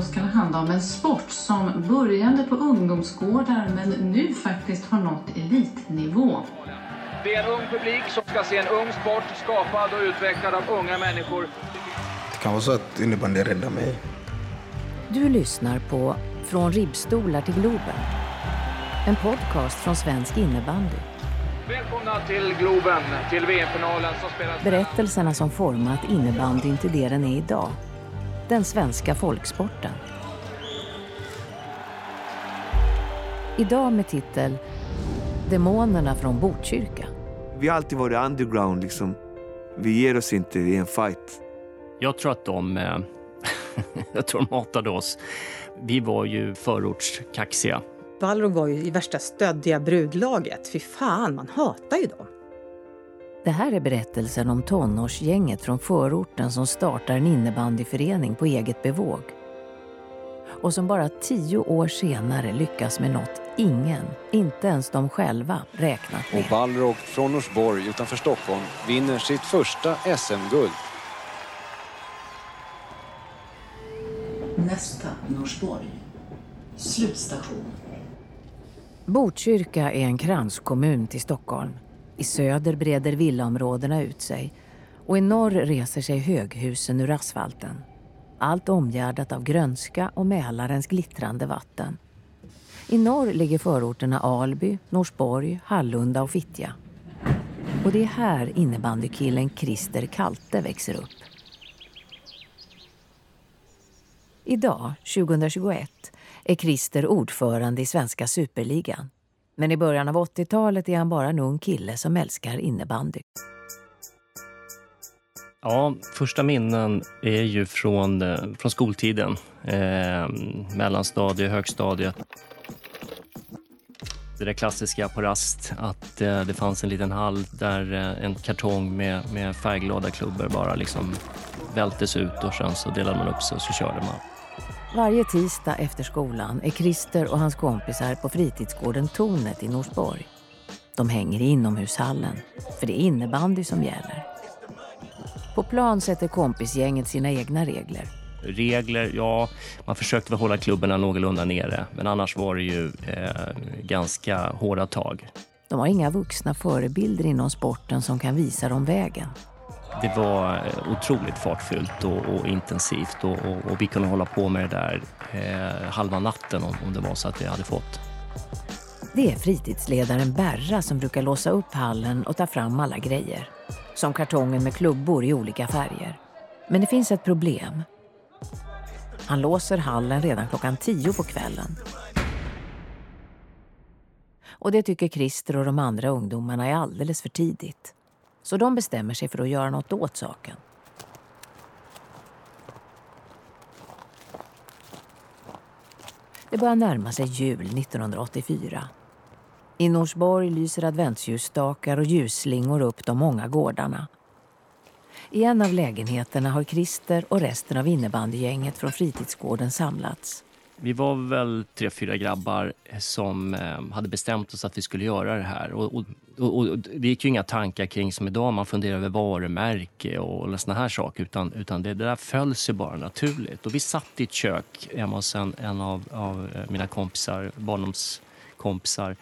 då ska det handla om en sport som började på ungdomsgårdar men nu faktiskt har nått elitnivå. Det är en ung publik som ska se en ung sport skapad och utvecklad av unga människor. Det kan vara så att innebandy räddar mig. Du lyssnar på Från ribbstolar till Globen. En podcast från svensk innebandy. Välkomna till Globen, till VM-finalen som spelas... Berättelserna som format innebandyn till det den är idag. Den svenska folksporten. Idag med titel Demonerna från Botkyrka. Vi har alltid varit underground liksom. Vi ger oss inte i en fight. Jag tror att de, eh, jag tror de hatade oss. Vi var ju förortskaxiga. Balrog var ju i värsta stöddiga brudlaget. Fy fan, man hatar ju dem. Det här är berättelsen om tonårsgänget från förorten som startar en innebandyförening på eget bevåg. Och som bara tio år senare lyckas med något ingen, inte ens de själva, räknat med. Och Balrog från Norsborg utanför Stockholm vinner sitt första SM-guld. Nästa Norsborg. Slutstation. Botkyrka är en kranskommun till Stockholm. I söder breder villaområdena ut sig och i norr reser sig höghusen ur asfalten. Allt omgärdat av grönska och Mälarens glittrande vatten. I norr ligger förorterna Alby, Norsborg, Hallunda och Fittja. Och det är här innebandykillen Christer Kalte växer upp. Idag, 2021, är Christer ordförande i svenska superligan. Men i början av 80-talet är han bara en ung kille som älskar innebandy. Ja, första minnen är ju från, eh, från skoltiden. Eh, mellanstadie, högstadiet. Det där klassiska på rast, att eh, det fanns en liten hall där eh, en kartong med, med färgglada klubbor bara liksom vältes ut och sen så delade man upp sig och så körde man. Varje tisdag efter skolan är Christer och hans kompisar på fritidsgården Tornet i Norsborg. De hänger i inomhushallen, för det är innebandy som gäller. På plan sätter kompisgänget sina egna regler. Regler, ja, man försökte väl hålla klubborna någorlunda nere, men annars var det ju eh, ganska hårda tag. De har inga vuxna förebilder inom sporten som kan visa dem vägen. Det var eh, otroligt fartfyllt och, och intensivt och, och, och, vi kunde hålla på med det där eh, halva natten om, om det var så att vi hade fått. Det är fritidsledaren Berra som brukar låsa upp hallen och ta fram alla grejer. Som kartongen med klubbor i olika färger. Men det finns ett problem. Han låser hallen redan klockan tio på kvällen. Och det tycker Christer och de andra ungdomarna är alldeles för tidigt. Så de bestämmer sig för att göra något åt saken. Det börjar närma sig jul 1984. I Norsborg lyser adventsljusstakar och ljusslingor upp de många gårdarna. I en av lägenheterna har Christer och resten av innebandygänget från fritidsgården samlats. Vi var väl tre, fyra grabbar som eh, hade bestämt oss att vi skulle göra det här. Och, och, och, det gick ju inga tankar kring som idag, man funderar över varumärke och såna här saker. Utan, utan det, det där föll sig bara naturligt. Och vi satt i ett kök hemma hos en, en av, av eh, mina kompisar, barndomskompisar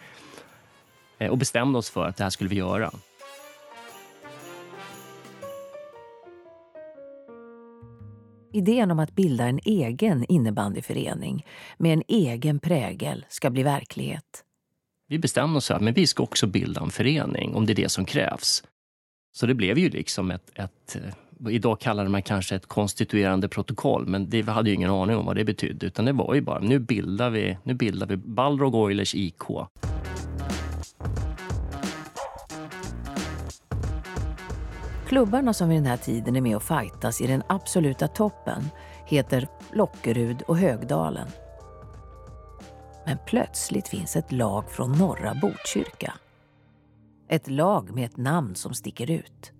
eh, och bestämde oss för att det här skulle vi göra. Idén om att bilda en egen innebandyförening med en egen prägel ska bli verklighet. Vi bestämde oss för att vi ska också bilda en förening om det är det som krävs. Så det blev ju liksom ett, ett eh, idag kallar man kanske ett konstituerande protokoll, men det, vi hade ju ingen aning om vad det betydde. Utan det var ju bara, nu bildar vi, nu bildar vi Balrog Oilers IK. Klubbarna som vid den här tiden är med och fightas i den absoluta toppen heter Lockerud och Högdalen. Men plötsligt finns ett lag från norra Botkyrka. Ett lag med ett namn som sticker ut.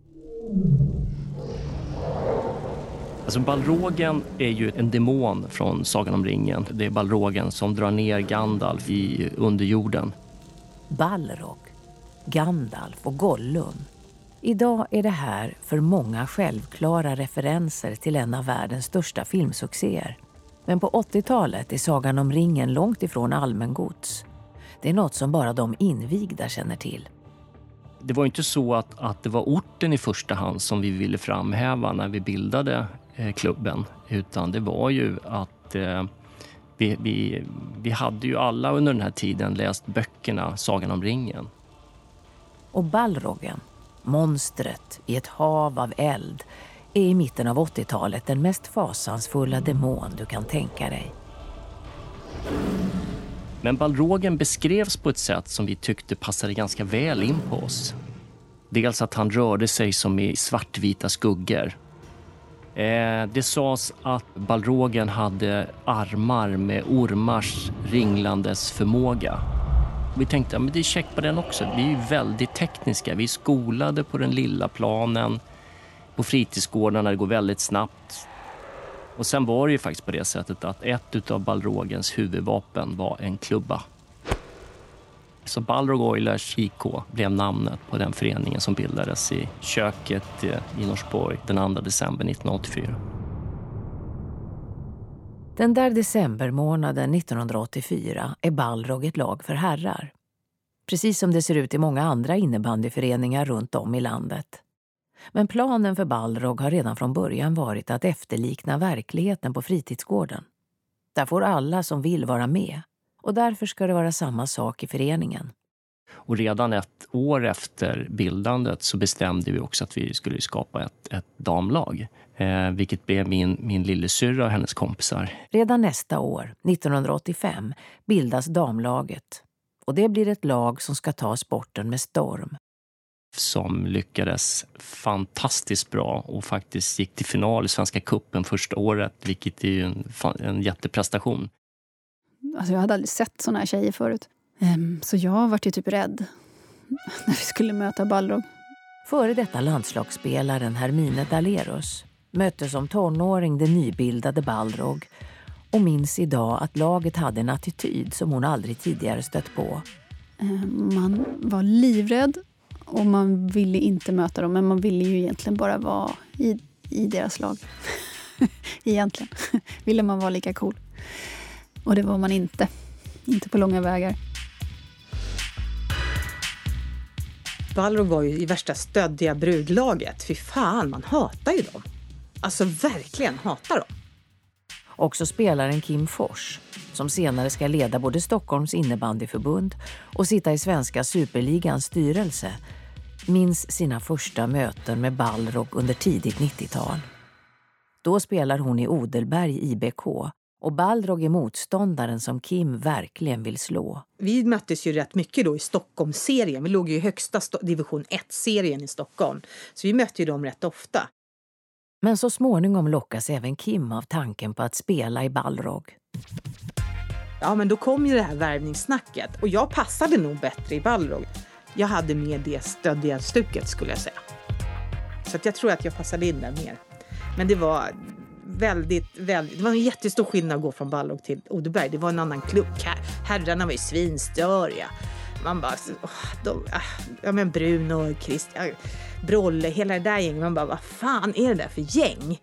Alltså Balrogen är ju en demon från Sagan om ringen. Det är Balrogen som drar ner Gandalf i underjorden. Balrog, Gandalf och Gollum Idag är det här för många självklara referenser till en av världens största filmsuccéer. Men på 80-talet är Sagan om ringen långt ifrån allmängods. Det är något som bara de invigda känner till. Det var inte så att, att det var orten i första hand som vi ville framhäva när vi bildade eh, klubben. Utan det var ju att eh, vi, vi, vi hade ju alla under den här tiden läst böckerna Sagan om ringen. Och Balrogen, monstret i ett hav av eld är i mitten av 80-talet den mest fasansfulla demon du kan tänka dig. Men Balrogen beskrevs på ett sätt som vi tyckte passade ganska väl in på oss. Dels att han rörde sig som i svartvita skuggor. Eh, det sades att Balrogen hade armar med ormars ringlandes förmåga. Vi tänkte att det är check på den också. Vi är väldigt tekniska. Vi är skolade på den lilla planen, på fritidsgårdarna, det går väldigt snabbt. Och sen var det ju faktiskt på det sättet att ett av Balrogens huvudvapen var en klubba. Så Balrog Oilers IK blev namnet på den föreningen som bildades i köket eh, i Norsborg den 2 december 1984. Den där decembermånaden 1984 är Balrog ett lag för herrar. Precis som det ser ut i många andra innebandyföreningar runt om i landet. Men planen för Balrog har redan från början varit att efterlikna verkligheten på fritidsgården. Där får alla som vill vara med och därför ska det vara samma sak i föreningen. Och redan ett år efter bildandet så bestämde vi också att vi skulle skapa ett, ett damlag. Eh, vilket blev min, min lillasyrra och hennes kompisar. Redan nästa år, 1985, bildas damlaget. Och det blir ett lag som ska ta sporten med storm som lyckades fantastiskt bra och faktiskt gick till final i Svenska cupen första året, vilket är ju en, en jätteprestation. Alltså jag hade aldrig sett såna här tjejer förut. Um, så jag var ju typ rädd när vi skulle möta Balrog. Före detta landslagsspelaren Hermine Daleros mötte som tonåring det nybildade Balrog och minns idag att laget hade en attityd som hon aldrig tidigare stött på. Um, man var livrädd och man ville inte möta dem, men man ville ju egentligen bara vara i, i deras lag. egentligen ville man vara lika cool. Och det var man inte. Inte på långa vägar. Balrog var ju i värsta stöddiga brudlaget. Fy fan, man hatar ju dem. Alltså verkligen hatar dem. Också spelaren Kim Fors, som senare ska leda både Stockholms innebandyförbund och sitta i svenska superligans styrelse, minns sina första möten med Balrog under tidigt 90-tal. Då spelar hon i Odelberg IBK och Balrog är motståndaren som Kim verkligen vill slå. Vi möttes ju rätt mycket då i Stockholmsserien. Vi låg ju i högsta division 1-serien i Stockholm. Så vi mötte ju dem rätt ofta. Men så småningom lockas även Kim av tanken på att spela i Balrog. Ja, men då kom ju det här värvningssnacket och jag passade nog bättre i Balrog. Jag hade mer det stöddiga stuket skulle jag säga. Så jag tror att jag passade in där mer. Men det var väldigt, väldigt, det var en jättestor skillnad att gå från Balrog till Odeberg. Det var en annan klubb. Herrarna var ju svinstöriga. Man bara, oh, de, ah, ja men Bruno, Christian, ah, Brolle, hela det där gänget. Man bara, vad fan är det där för gäng?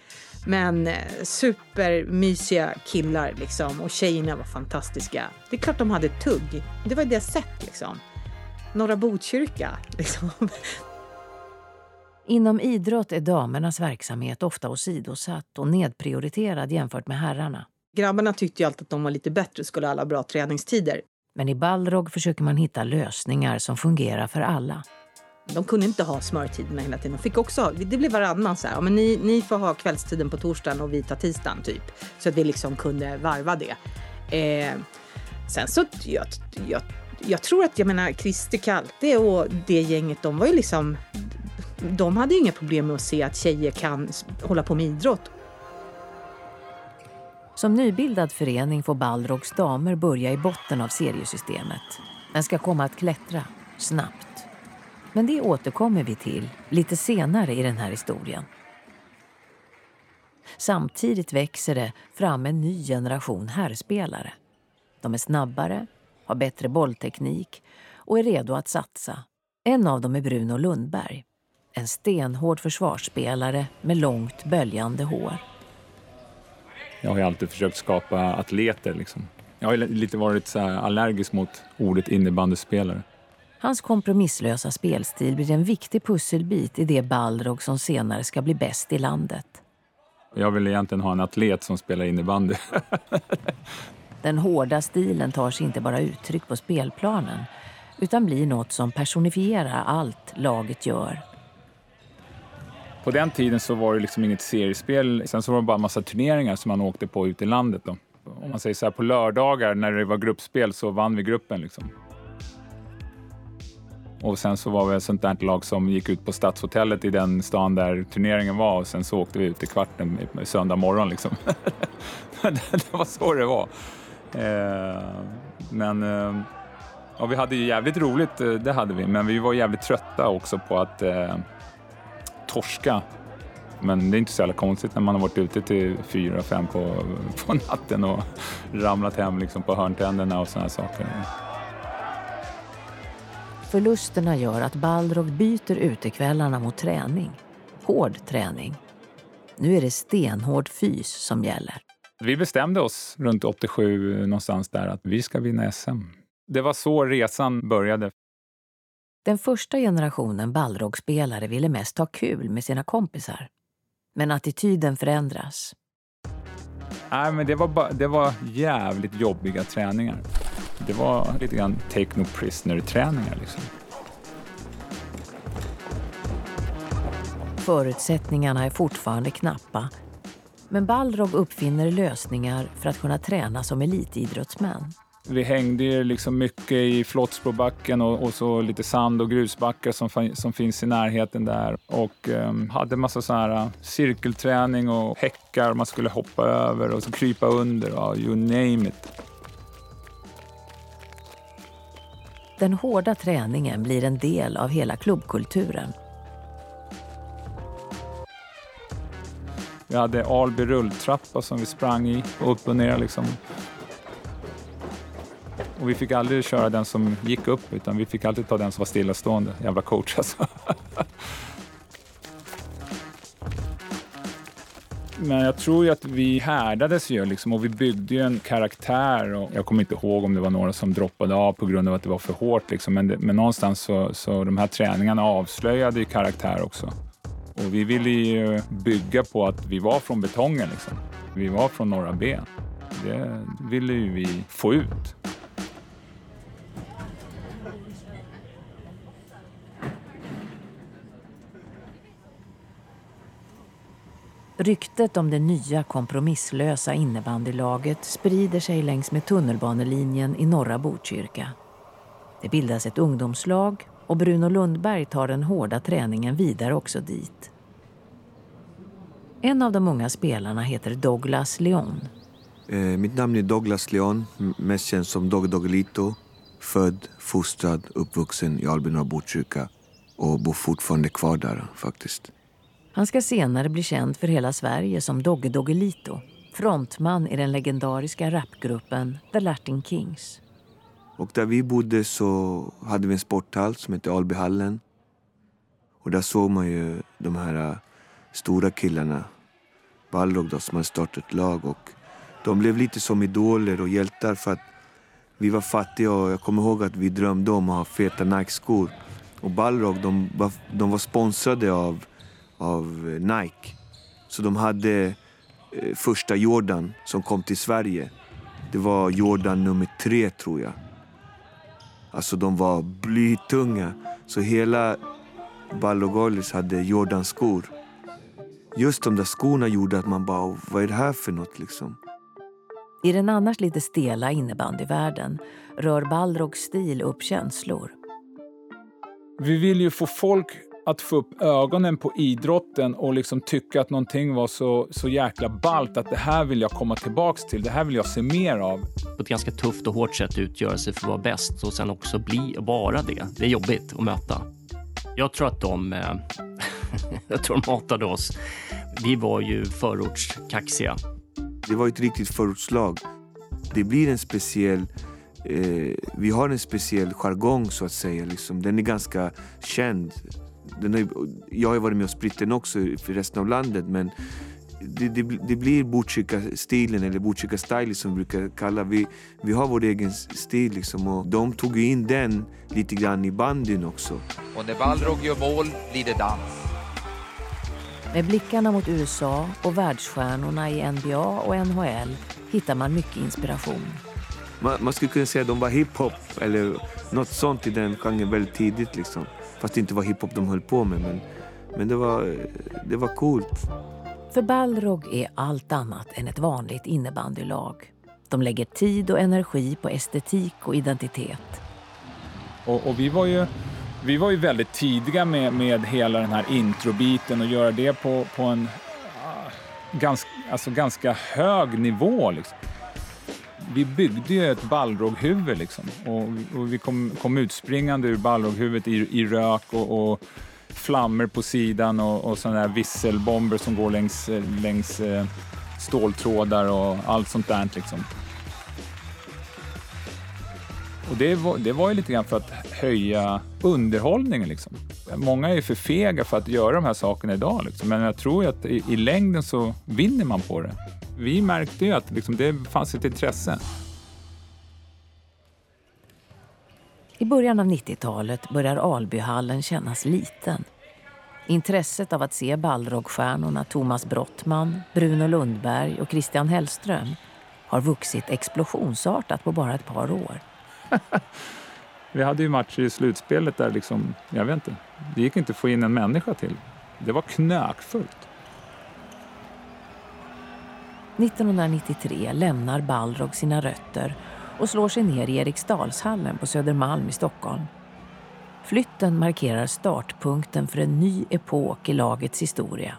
Men eh, supermysiga killar liksom och tjejerna var fantastiska. Det är klart de hade tugg. Det var det jag sett liksom. Norra Botkyrka. Liksom. Inom idrott är damernas verksamhet ofta åsidosatt och nedprioriterad jämfört med herrarna. Grabbarna tyckte ju alltid att de var lite bättre och skulle ha alla bra träningstider. Men i Balrog försöker man hitta lösningar som fungerar för alla. De kunde inte ha smörtiderna hela tiden. De fick också, det blev varannan så här, men ni, ni får ha kvällstiden på torsdagen och vi tar tisdagen typ. Så att vi liksom kunde varva det. Eh, sen så, jag, jag jag tror att jag menar Christer Kalte och det gänget, de var ju liksom... De hade inga problem med att se att tjejer kan hålla på med idrott. Som nybildad förening får Balrogs damer börja i botten av seriesystemet. Den ska komma att klättra, snabbt. Men det återkommer vi till lite senare i den här historien. Samtidigt växer det fram en ny generation herrspelare. De är snabbare, har bättre bollteknik och är redo att satsa. En av dem är Bruno Lundberg. En stenhård försvarsspelare med långt böljande hår. Jag har alltid försökt skapa atleter. Liksom. Jag har lite varit så allergisk mot ordet innebandyspelare. Hans kompromisslösa spelstil blir en viktig pusselbit i det Balrog som senare ska bli bäst i landet. Jag vill egentligen ha en atlet som spelar innebandy. Den hårda stilen tar sig inte bara uttryck på spelplanen utan blir något som personifierar allt laget gör. På den tiden så var det liksom inget seriespel. Sen så var det bara en massa turneringar som man åkte på ute i landet. Då. Om man säger så här, på lördagar när det var gruppspel så vann vi gruppen. Liksom. Och sen så var vi ett sånt där lag som gick ut på Stadshotellet i den stan där turneringen var och sen så åkte vi ut i kvarten söndag morgon. Liksom. det var så det var. Eh, men eh, ja, vi hade ju jävligt roligt, eh, det hade vi, men vi var jävligt trötta också på att torska. Men det är inte så jävla konstigt när man har varit ute till fyra, fem på, på natten och ramlat hem liksom på hörntänderna och sådana saker. Förlusterna gör att Balrog byter utekvällarna mot träning. Hård träning. Nu är det stenhård fys som gäller. Vi bestämde oss runt 87 någonstans där att vi ska vinna SM. Det var så resan började. Den första generationen Balrog-spelare ville mest ha kul med sina kompisar. Men attityden förändras. Nej, men det var, bara, det var jävligt jobbiga träningar. Det var lite grann take no prisoner-träningar. Liksom. Förutsättningarna är fortfarande knappa. Men Balrog uppfinner lösningar för att kunna träna som elitidrottsmän. Vi hängde liksom mycket i Flottsbrobacken och, och, så lite sand och grusbackar som, som finns i närheten där. Och um, hade massa så här uh, cirkelträning och häckar man skulle hoppa över och så krypa under. Uh, you name it. Den hårda träningen blir en del av hela klubbkulturen. Vi hade Alby rulltrappa som vi sprang i, upp och ner liksom. Och vi fick aldrig köra den som gick upp, utan vi fick alltid ta den som var stillastående. Jävla coach alltså. Men jag tror ju att vi härdades ju liksom och vi byggde ju en karaktär. Och jag kommer inte ihåg om det var några som droppade av på grund av att det var för hårt. Liksom. Men, det, men någonstans så, så de här träningarna avslöjade ju karaktär också. Och vi ville ju bygga på att vi var från betongen. Liksom. Vi var från Norra B. Det ville ju vi få ut. Ryktet om det nya kompromisslösa innebandylaget sprider sig längs med tunnelbanelinjen i norra Botkyrka. Det bildas ett ungdomslag och Bruno Lundberg tar den hårda träningen vidare också dit. En av de unga spelarna heter Douglas Leon. Eh, mitt namn är Douglas Leon, mest känd som Dogge Doggelito. Född, fostrad, uppvuxen i Albin och Botkyrka och bor fortfarande kvar där faktiskt. Han ska senare bli känd för hela Sverige som Dogge Doggelito frontman i den legendariska rapgruppen The Latin Kings. Och där vi bodde så hade vi en sporthall som hette Albyhallen. Och där såg man ju de här äh, stora killarna, Balrog då, som hade startat ett lag. Och de blev lite som idoler och hjältar för att vi var fattiga och jag kommer ihåg att vi drömde om att ha feta Nike-skor. Och Balrog, de, de var sponsrade av av eh, Nike. Så de hade eh, första Jordan som kom till Sverige. Det var Jordan nummer tre tror jag. Alltså de var blytunga. Så hela Ballogolis hade Jordan-skor. Just de där skorna gjorde att man bara, vad är det här för något liksom? I den annars lite stela innebandyvärlden rör Balrogs stil upp känslor. Vi vill ju få folk att få upp ögonen på idrotten och liksom tycka att någonting var så, så jäkla ballt att det här vill jag komma tillbaks till, det här vill jag se mer av. På ett ganska tufft och hårt sätt utgöra sig för att vara bäst och sen också bli och vara det. Det är jobbigt att möta. Jag tror att de, eh, jag tror de hatade oss. Vi var ju förortskaxiga. Det var ett riktigt förortslag. Det blir en speciell eh, vi har en speciell jargong så att säga. Liksom. Den är ganska känd den har, jag har varit med och spritt den också för resten av landet men det, det, det blir Botkyrka-stilen eller Botkyrka-style som vi brukar kalla vi, vi har vår egen stil liksom och de tog in den lite grann i bandyn också. Och när Balrog gör mål blir det dans. Med blickarna mot USA och världsstjärnorna i NBA och NHL hittar man mycket inspiration. Man, man skulle kunna säga att de var hiphop eller något sånt i den genren väldigt tidigt liksom. Fast det inte var hiphop de höll på med men, men det, var, det var coolt. För Balrog är allt annat än ett vanligt innebandylag. De lägger tid och energi på estetik och identitet. Och, och vi var ju vi var ju väldigt tidiga med, med hela den här introbiten och göra det på, på en uh, ganska, alltså ganska hög nivå. Liksom. Vi byggde ju ett ballroghuvud liksom. och, och vi kom, kom utspringande ur ballroghuvudet i, i rök och, och flammor på sidan och, och sådana där visselbomber som går längs, längs eh, ståltrådar och allt sånt där. Liksom. Och det var, det var ju lite grann för att höja underhållningen. Liksom. Många är ju för fega för att göra de här sakerna idag, liksom. men jag tror att i, i, längden så vinner man på det. Vi märkte ju att liksom, det fanns ett intresse. I början av 90-talet börjar Albyhallen kännas liten. Intresset av att se Balrogstjärnorna Thomas Brottman, Bruno Lundberg och Christian Hellström har vuxit explosionsartat på bara ett par år. Vi hade ju matcher i slutspelet där liksom, jag vet inte, det gick inte att få in en människa till. Det var knökfullt. 1993 lämnar Balrog sina rötter och slår sig ner i Eriksdalshallen på Södermalm i Stockholm. Flytten markerar startpunkten för en ny epok i lagets historia.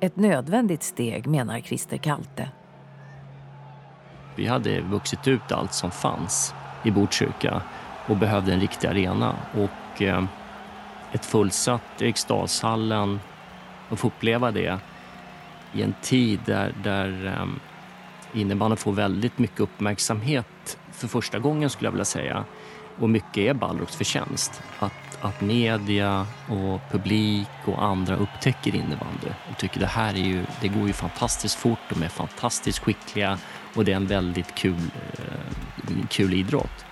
Ett nödvändigt steg, menar Christer Kalte. Vi hade vuxit ut allt som fanns i Botkyrka och behövde en riktig arena. Och eh, ett fullsatt Eriksdalshallen att få uppleva det i en tid där, där ehm, um, innebandyn får väldigt mycket uppmärksamhet för första gången skulle jag vilja säga. Och mycket är Balrogs förtjänst. Att, att media och publik och andra upptäcker innebandy och tycker det här är ju, det går ju fantastiskt fort, de är fantastiskt skickliga och det är en väldigt kul, eh, kul idrott.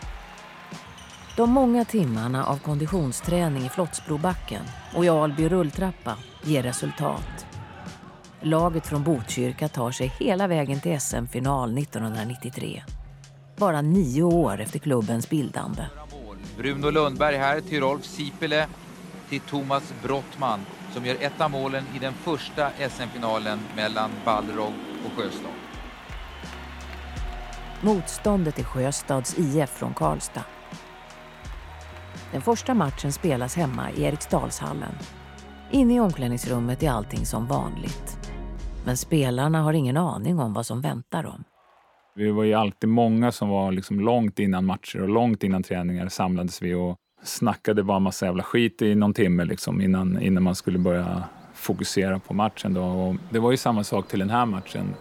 De många timmarna av konditionsträning i Flottsbrobacken och i Alby rulltrappa ger resultat. Laget från Botkyrka tar sig hela vägen till SM-final 1993. Bara nio år efter klubbens bildande. Bruno Lundberg här till Rolf Sipele, till Thomas Brottman som gör ett av målen i den första SM-finalen mellan Balrog och Sjöstad. Motståndet är Sjöstads IF från Karlstad. Den första matchen spelas hemma i Eriksdalshallen. Inne i omklädningsrummet är allting som vanligt. Men spelarna har ingen aning om vad som väntar dem. Vi var ju alltid många som var liksom långt innan matcher och långt innan träningar samlades vi och snackade bara massa jävla skit i någon timme liksom innan, innan man skulle börja fokusera på matchen. Då. Och det var ju samma sak till den här matchen.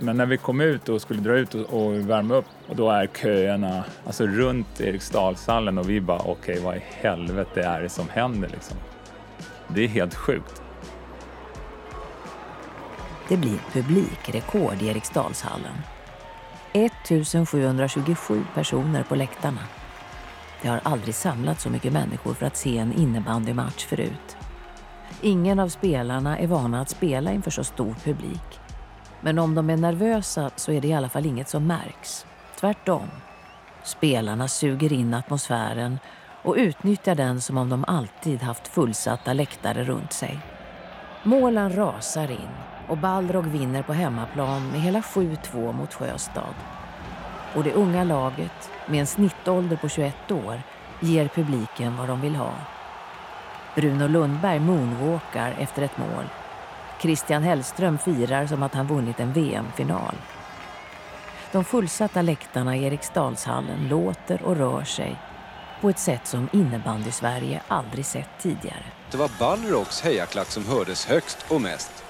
Men när vi kom ut och skulle dra ut och, och värma upp och då är köerna alltså runt Eriksdalshallen och vi bara okej, okay, vad i helvete är det som händer liksom? Det är helt sjukt. Det blir publikrekord i Eriksdalshallen. 1727 personer på läktarna. Det har aldrig samlats så mycket människor för att se en innebandymatch förut. Ingen av spelarna är vana att spela inför så stor publik. Men om de är nervösa så är det i alla fall inget som märks. Tvärtom. Spelarna suger in atmosfären och utnyttjar den som om de alltid haft fullsatta läktare runt sig. Målen rasar in och Balrog vinner på hemmaplan med hela 7-2 mot Sjöstad. Och det unga laget, med en snittålder på 21 år, ger publiken vad de vill ha. Bruno Lundberg moonwalkar efter ett mål. Christian Hellström firar som att han vunnit en VM-final. De fullsatta läktarna i Eriksdalshallen låter och rör sig på ett sätt som innebandy-Sverige aldrig sett tidigare. Det var Balrogs hejaklack som hördes högst och mest.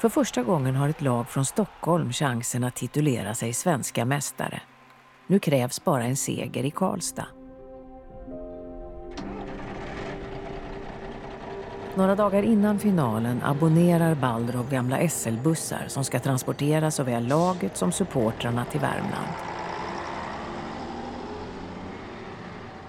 För första gången har ett lag från Stockholm chansen att titulera sig svenska mästare. Nu krävs bara en seger i Karlstad. Några dagar innan finalen abonnerar Balrog gamla SL-bussar som ska transportera såväl laget som supportrarna till Värmland.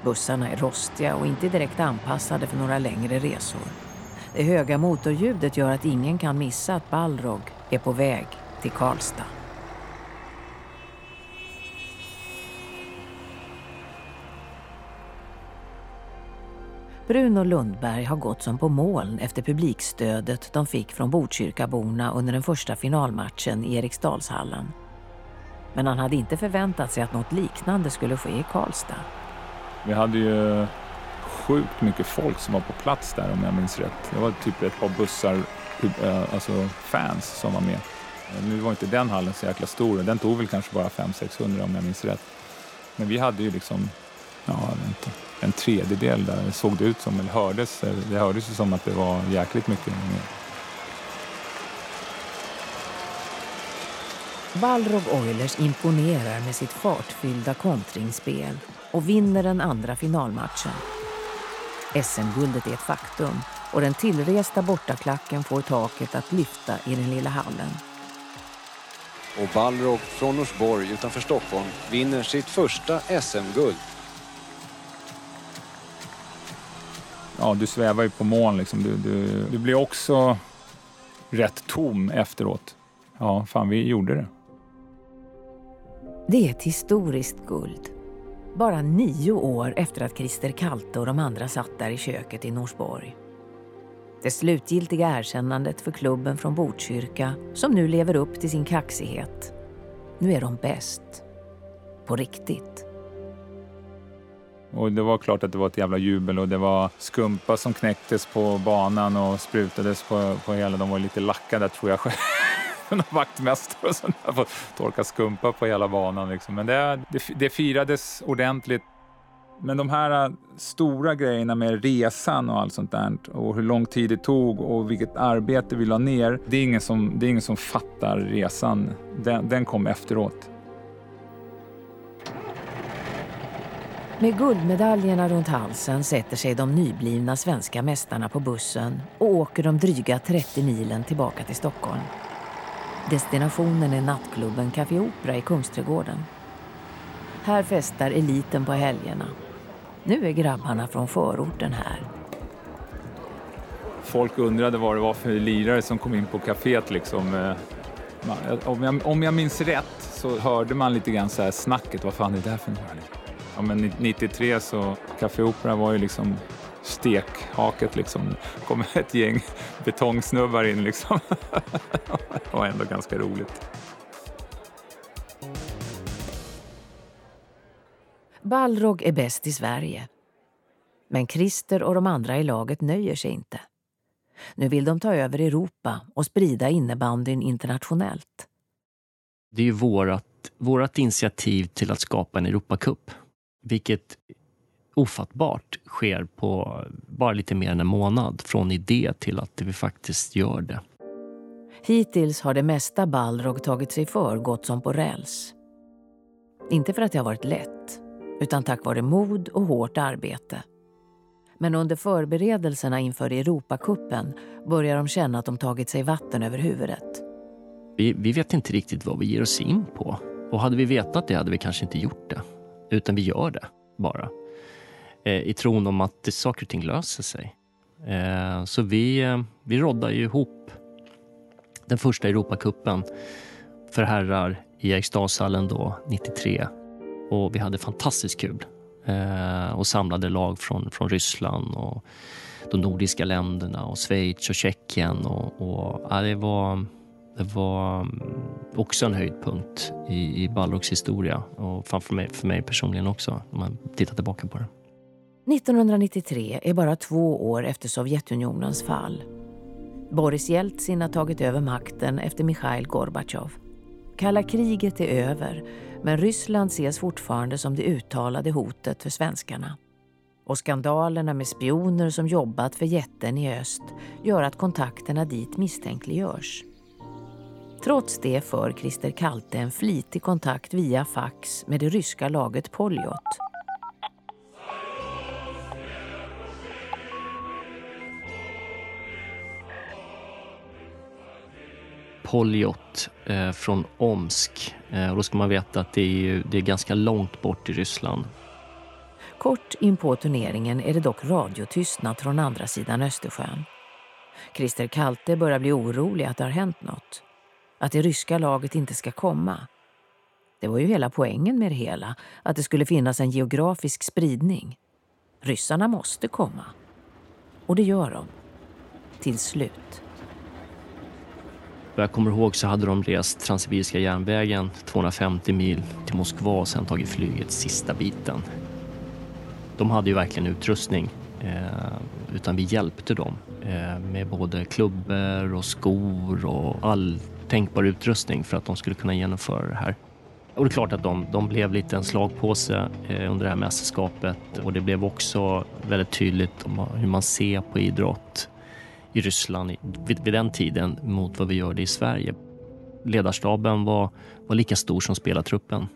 Bussarna är rostiga och inte direkt anpassade för några längre resor. Det höga motorljudet gör att ingen kan missa att Balrog är på väg till Karlstad. Bruno Lundberg har gått som på moln efter publikstödet de fick från Botkyrkaborna under den första finalmatchen i Eriksdalshallen. Men han hade inte förväntat sig att något liknande skulle ske i Karlstad. Vi hade ju sjukt mycket folk som var på plats där om jag minns rätt. Det var typ ett par bussar, eh, alltså fans som var med. Eh, nu var inte den hallen så jäkla stor, den tog väl kanske bara 500-600 om jag minns rätt. Men vi hade ju liksom, ja, inte, en tredjedel där såg det ut som, eller hördes, eh, det hördes ju som att det var jäkligt mycket mer. Balrog Oilers imponerar med sitt fartfyllda kontringsspel och vinner den andra finalmatchen. SM-guldet är ett faktum och den tillresta bortaklacken får taket att lyfta i den lilla hallen. Och Balrog från Norsborg utanför Stockholm vinner sitt första SM-guld. Ja, du svävar ju på moln liksom. Du, du, du blir också rätt tom efteråt. Ja, fan vi gjorde det. Det är ett historiskt guld. Bara nio år efter att Christer Kalte och de andra satt där i köket i Norsborg. Det slutgiltiga erkännandet för klubben från Botkyrka som nu lever upp till sin kaxighet. Nu är de bäst. På riktigt. Och det var klart att det var ett jävla jubel och det var skumpa som knäcktes på banan och sprutades på, på hela. De var lite lackade tror jag själv. vaktmästare och sånt där. torka skumpa på hela banan. Liksom. Men det, det, det firades ordentligt. Men de här äh, stora grejerna med resan och allt sånt där och hur lång tid det tog och vilket arbete vi la ner. Det är ingen som, det är ingen som fattar resan. Den, den kom efteråt. Med guldmedaljerna runt halsen sätter sig de nyblivna svenska mästarna på bussen och åker de dryga 30 milen tillbaka till Stockholm. Destinationen är nattklubben Café Opera i Kungsträdgården. Här festar eliten på helgerna. Nu är grabbarna från förorten här. Folk undrade vad det var för lirare som kom in på kaféet. Liksom. Eh, eh, om jag, om jag minns rätt så hörde man lite grann så här snacket. Vad fan är det där för några? Ja, men 93 så Café Opera var ju liksom stekhaket liksom. kom ett gäng betongsnubbar in liksom. det var ändå ganska roligt. Balrog är bäst i Sverige. Men Christer och de andra i laget nöjer sig inte. Nu vill de ta över Europa och sprida innebandyn internationellt. Det är ju vårat, vårat initiativ till att skapa en Europacup. Vilket ofattbart sker på bara lite mer än en månad från idé till att vi faktiskt gör det. Hittills har det mesta Balrog tagit sig för gått som på räls. Inte för att det har varit lätt, utan tack vare mod och hårt arbete. Men under förberedelserna inför Europakuppen börjar de känna att de tagit sig vatten över huvudet. Vi, vi vet inte riktigt vad vi ger oss in på. Och hade vi vetat det hade vi kanske inte gjort det. Utan vi gör det bara. Eh, I tron om att saker och ting löser sig. Eh, så vi, eh, vi roddar ju ihop den första Europacupen för herrar i Eriksdalshallen då, 93. Och vi hade fantastiskt kul eh, och samlade lag från, från Ryssland och de nordiska länderna och Schweiz och Tjeckien. Och, och, ja, det, var, det var mm, också en höjdpunkt i, i Balrogs historia och för mig, för mig personligen också, om man tittar tillbaka på det. 1993 är bara två år efter Sovjetunionens fall. Boris Jeltsin har tagit över makten efter Mikhail Gorbatjov. Kalla kriget är över, men Ryssland ses fortfarande som det uttalade hotet för svenskarna. Och skandalerna med spioner som jobbat för jätten i öst gör att kontakterna dit misstänkliggörs. Trots det för Christer Kalte en flitig kontakt via fax med det ryska laget Poljot Poljot eh, från Omsk. Eh, och då ska man veta att det är, det är ganska långt bort i Ryssland. Kort in på turneringen är det dock radiotystnad från andra sidan Östersjön. Christer Kalte börjar bli orolig att det har hänt något. Att det ryska laget inte ska komma. Det var ju hela poängen med det hela, att det skulle finnas en geografisk spridning. Ryssarna måste komma. Och det gör de. Till slut. Vad jag kommer ihåg så hade de rest Transsibiriska järnvägen 250 mil till Moskva och sen tagit flyget sista biten. De hade ju verkligen utrustning, eh, utan vi hjälpte dem eh, med både klubbor och skor och all tänkbar utrustning för att de skulle kunna genomföra det här. Och det är klart att de, de blev lite en slagpåse eh, under det här mästerskapet och det blev också väldigt tydligt hur man ser på idrott i Ryssland vid, vid den tiden mot vad vi gör det i Sverige. Ledarstaben var, var lika stor som spelartruppen.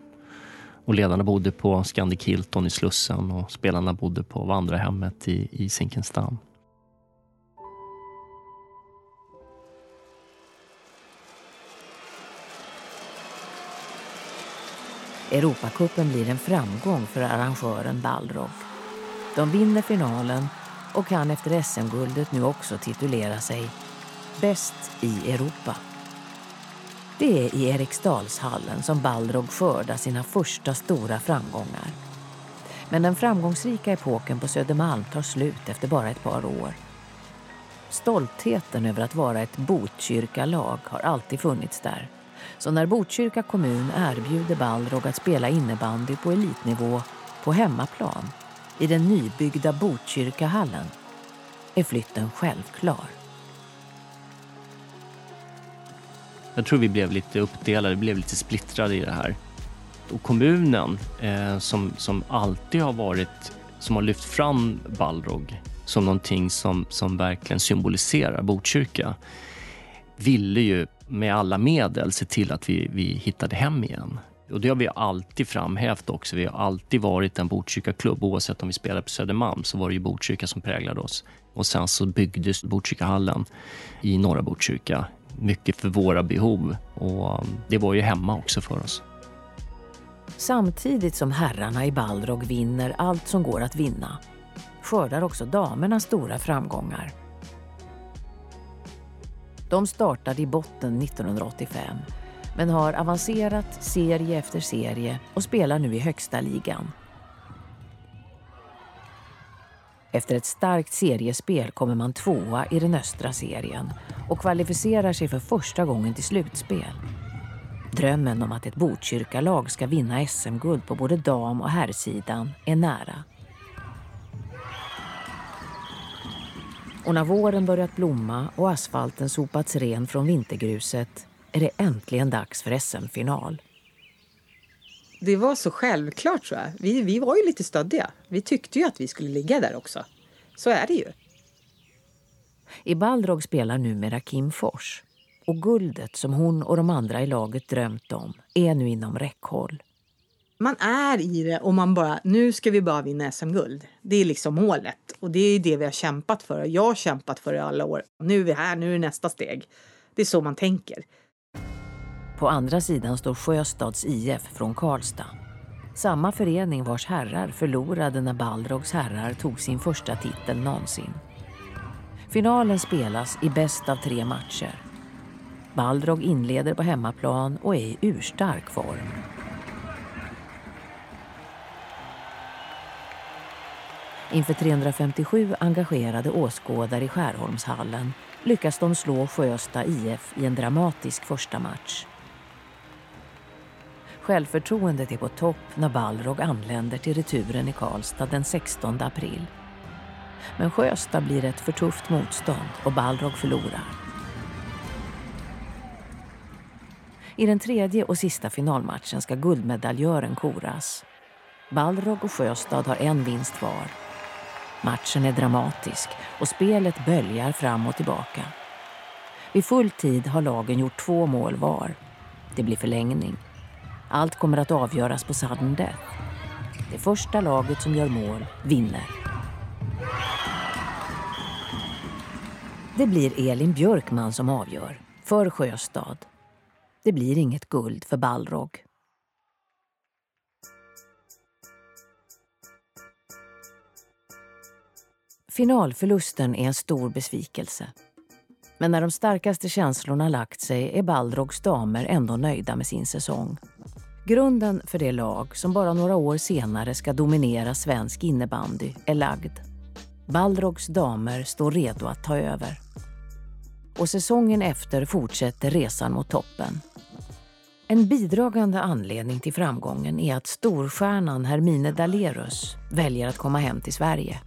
Och ledarna bodde på Scandic Hilton i Slussen och spelarna bodde på vandrarhemmet i, i Zinkensdamm. Europacupen blir en framgång för arrangören Balrog. De vinner finalen och kan efter SM-guldet nu också titulera sig Bäst i Europa. Det är i Eriksdalshallen som Balrog skördar sina första stora framgångar. Men den framgångsrika epoken på Södermalm tar slut efter bara ett par år. Stoltheten över att vara ett Botkyrka-lag har alltid funnits där. Så när Botkyrka kommun erbjuder Balrog att spela innebandy på elitnivå på hemmaplan i den nybyggda Botkyrkahallen är flytten självklar. Jag tror vi blev lite uppdelade, blev lite splittrade i det här. Och kommunen, eh, som, som alltid har varit, som har lyft fram Balrog som någonting som, som verkligen symboliserar Botkyrka, ville ju med alla medel se till att vi, vi hittade hem igen. Och det har vi alltid framhävt också. Vi har alltid varit en Botkyrka-klubb. Oavsett om vi spelade på Södermalm så var det ju Botkyrka som präglade oss. Och sen så byggdes Botkyrkahallen i norra Botkyrka. Mycket för våra behov. Och um, det var ju hemma också för oss. Samtidigt som herrarna i Balrog vinner allt som går att vinna skördar också damerna stora framgångar. De startade i botten 1985 men har avancerat serie efter serie och spelar nu i högsta ligan. Efter ett starkt seriespel kommer man tvåa i den östra serien och kvalificerar sig för första gången till slutspel. Drömmen om att ett Botkyrkalag ska vinna SM-guld på både dam och herrsidan är nära. Och när våren börjat blomma och asfalten sopats ren från vintergruset är det äntligen dags för SM-final. Det var så självklart tror jag. Vi, vi var ju lite stöddiga. Vi tyckte ju att vi skulle ligga där också. Så är det ju. I Balrog spelar numera Kim Fors. Och guldet som hon och de andra i laget drömt om är nu inom räckhåll. Man är i det och man bara, nu ska vi bara vinna SM-guld. Det är liksom målet. Och det är det vi har kämpat för. Jag har kämpat för det alla år. Nu är vi här, nu är det nästa steg. Det är så man tänker. På andra sidan står Sjöstads IF från Karlstad. Samma förening vars herrar förlorade när Balrogs herrar tog sin första titel någonsin. Finalen spelas i bäst av tre matcher. Balrog inleder på hemmaplan och är i urstark form. Inför 357 engagerade åskådare i Skärholmshallen lyckas de slå Sjösta IF i en dramatisk första match. Självförtroendet är på topp när Balrog anländer till returen i Karlstad den 16 april. Men Sjösta blir ett för tufft motstånd och Balrog förlorar. I den tredje och sista finalmatchen ska guldmedaljören koras. Balrog och Sjöstad har en vinst var. Matchen är dramatisk och spelet böljar fram och tillbaka. Vid full tid har lagen gjort två mål var. Det blir förlängning. Allt kommer att avgöras på sudden death. Det första laget som gör mål vinner. Det blir Elin Björkman som avgör. För Sjöstad. Det blir inget guld för Balrog. Finalförlusten är en stor besvikelse. Men när de starkaste känslorna lagt sig är Balrogs damer ändå nöjda med sin säsong. Grunden för det lag som bara några år senare ska dominera svensk innebandy är lagd. Balrogs damer står redo att ta över. Och säsongen efter fortsätter resan mot toppen. En bidragande anledning till framgången är att storstjärnan Hermine Dalerus väljer att komma hem till Sverige.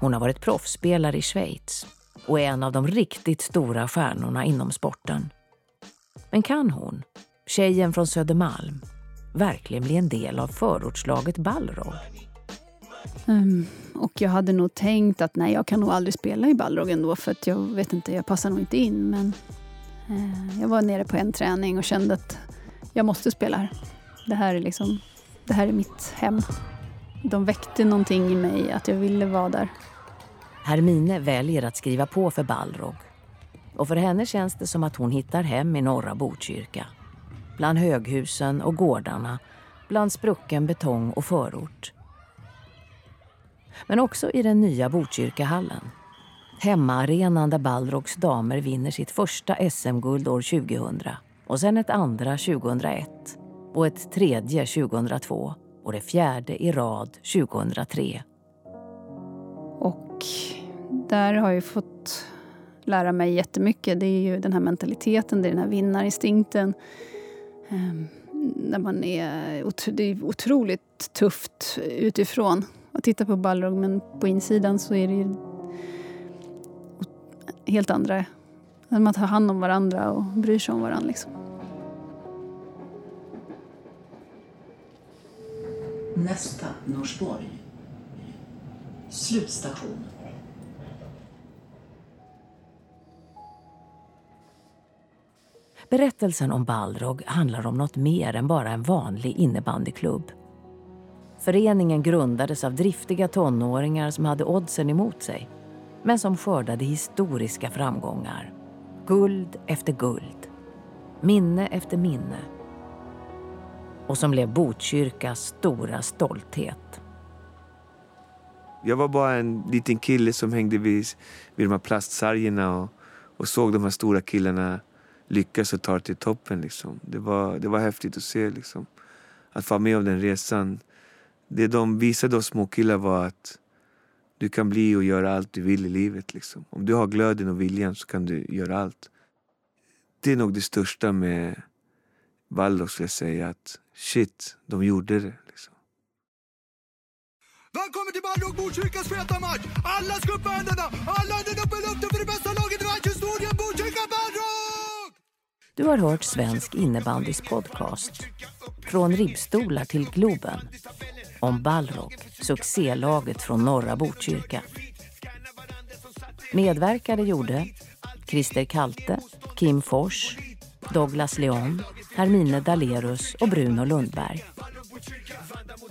Hon har varit proffsspelare i Schweiz och är en av de riktigt stora stjärnorna inom sporten. Men kan hon, tjejen från Södermalm, verkligen bli en del av förortslaget Balrog? Um, och jag hade nog tänkt att nej, jag kan nog aldrig spela i Balrog ändå för att jag vet inte, jag passar nog inte in. Men eh, jag var nere på en träning och kände att jag måste spela här. Det här är liksom, det här är mitt hem. De väckte någonting i mig att jag ville vara där. Hermine väljer att skriva på för Balrog. Och för henne känns det som att hon hittar hem i norra Botkyrka. Bland höghusen och gårdarna, bland sprucken betong och förort. Men också i den nya Botkyrkahallen. Hemmaarenan där Balrogs damer vinner sitt första SM-guld år 2000 och sen ett andra 2001 och ett tredje 2002 och det fjärde i rad 2003. Och där har jag fått lära mig jättemycket. Det är ju den här mentaliteten, det är den här vinnarinstinkten. Ehm, när man är, det är otroligt tufft utifrån att titta på Balrog men på insidan så är det ju helt andra... Man tar hand om varandra och bryr sig om varandra. Liksom. Nästa Norsborg. Slutstation. Berättelsen om Balrog handlar om något mer än bara en vanlig innebandyklubb. Föreningen grundades av driftiga tonåringar som hade oddsen emot sig men som skördade historiska framgångar. Guld efter guld. Minne efter minne. Och som blev Botkyrkas stora stolthet. Jag var bara en liten kille som hängde vid, vid de här plastsargerna och, och såg de här stora killarna lyckas och tar det till toppen. Liksom. Det, var, det var häftigt att se. Liksom. Att vara med om den resan. Det de visade oss småkillar var att du kan bli och göra allt du vill i livet. Liksom. Om du har glöden och viljan så kan du göra allt. Det är nog det största med Waldorf skulle jag säga. Att shit, de gjorde det. Liksom. Välkommen till Balrog Botkyrkas feta match! Alla ska upp med händerna! Alla händerna upp i luften för det bästa laget i världshistorien! Botkyrka Balrog! Du har hört Svensk innebandys podcast. Från ribbstolar till Globen. Om Balrog, succélaget från norra Botkyrka. Medverkade gjorde Christer Kalte, Kim Fors, Douglas Leon, Hermine Dalerus och Bruno Lundberg.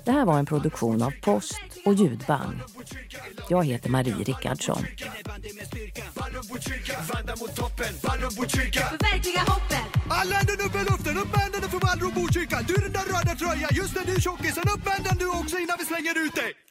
Det här var en produktion av Post och Ljudbang. Jag heter Marie Rickardsson. Förverkliga hoppet! Alla händerna upp i luften, upp med för Vallro Botkyrka! Du är den där röda tröjan, just när du är tjockisen, upp med du också innan vi slänger ut dig!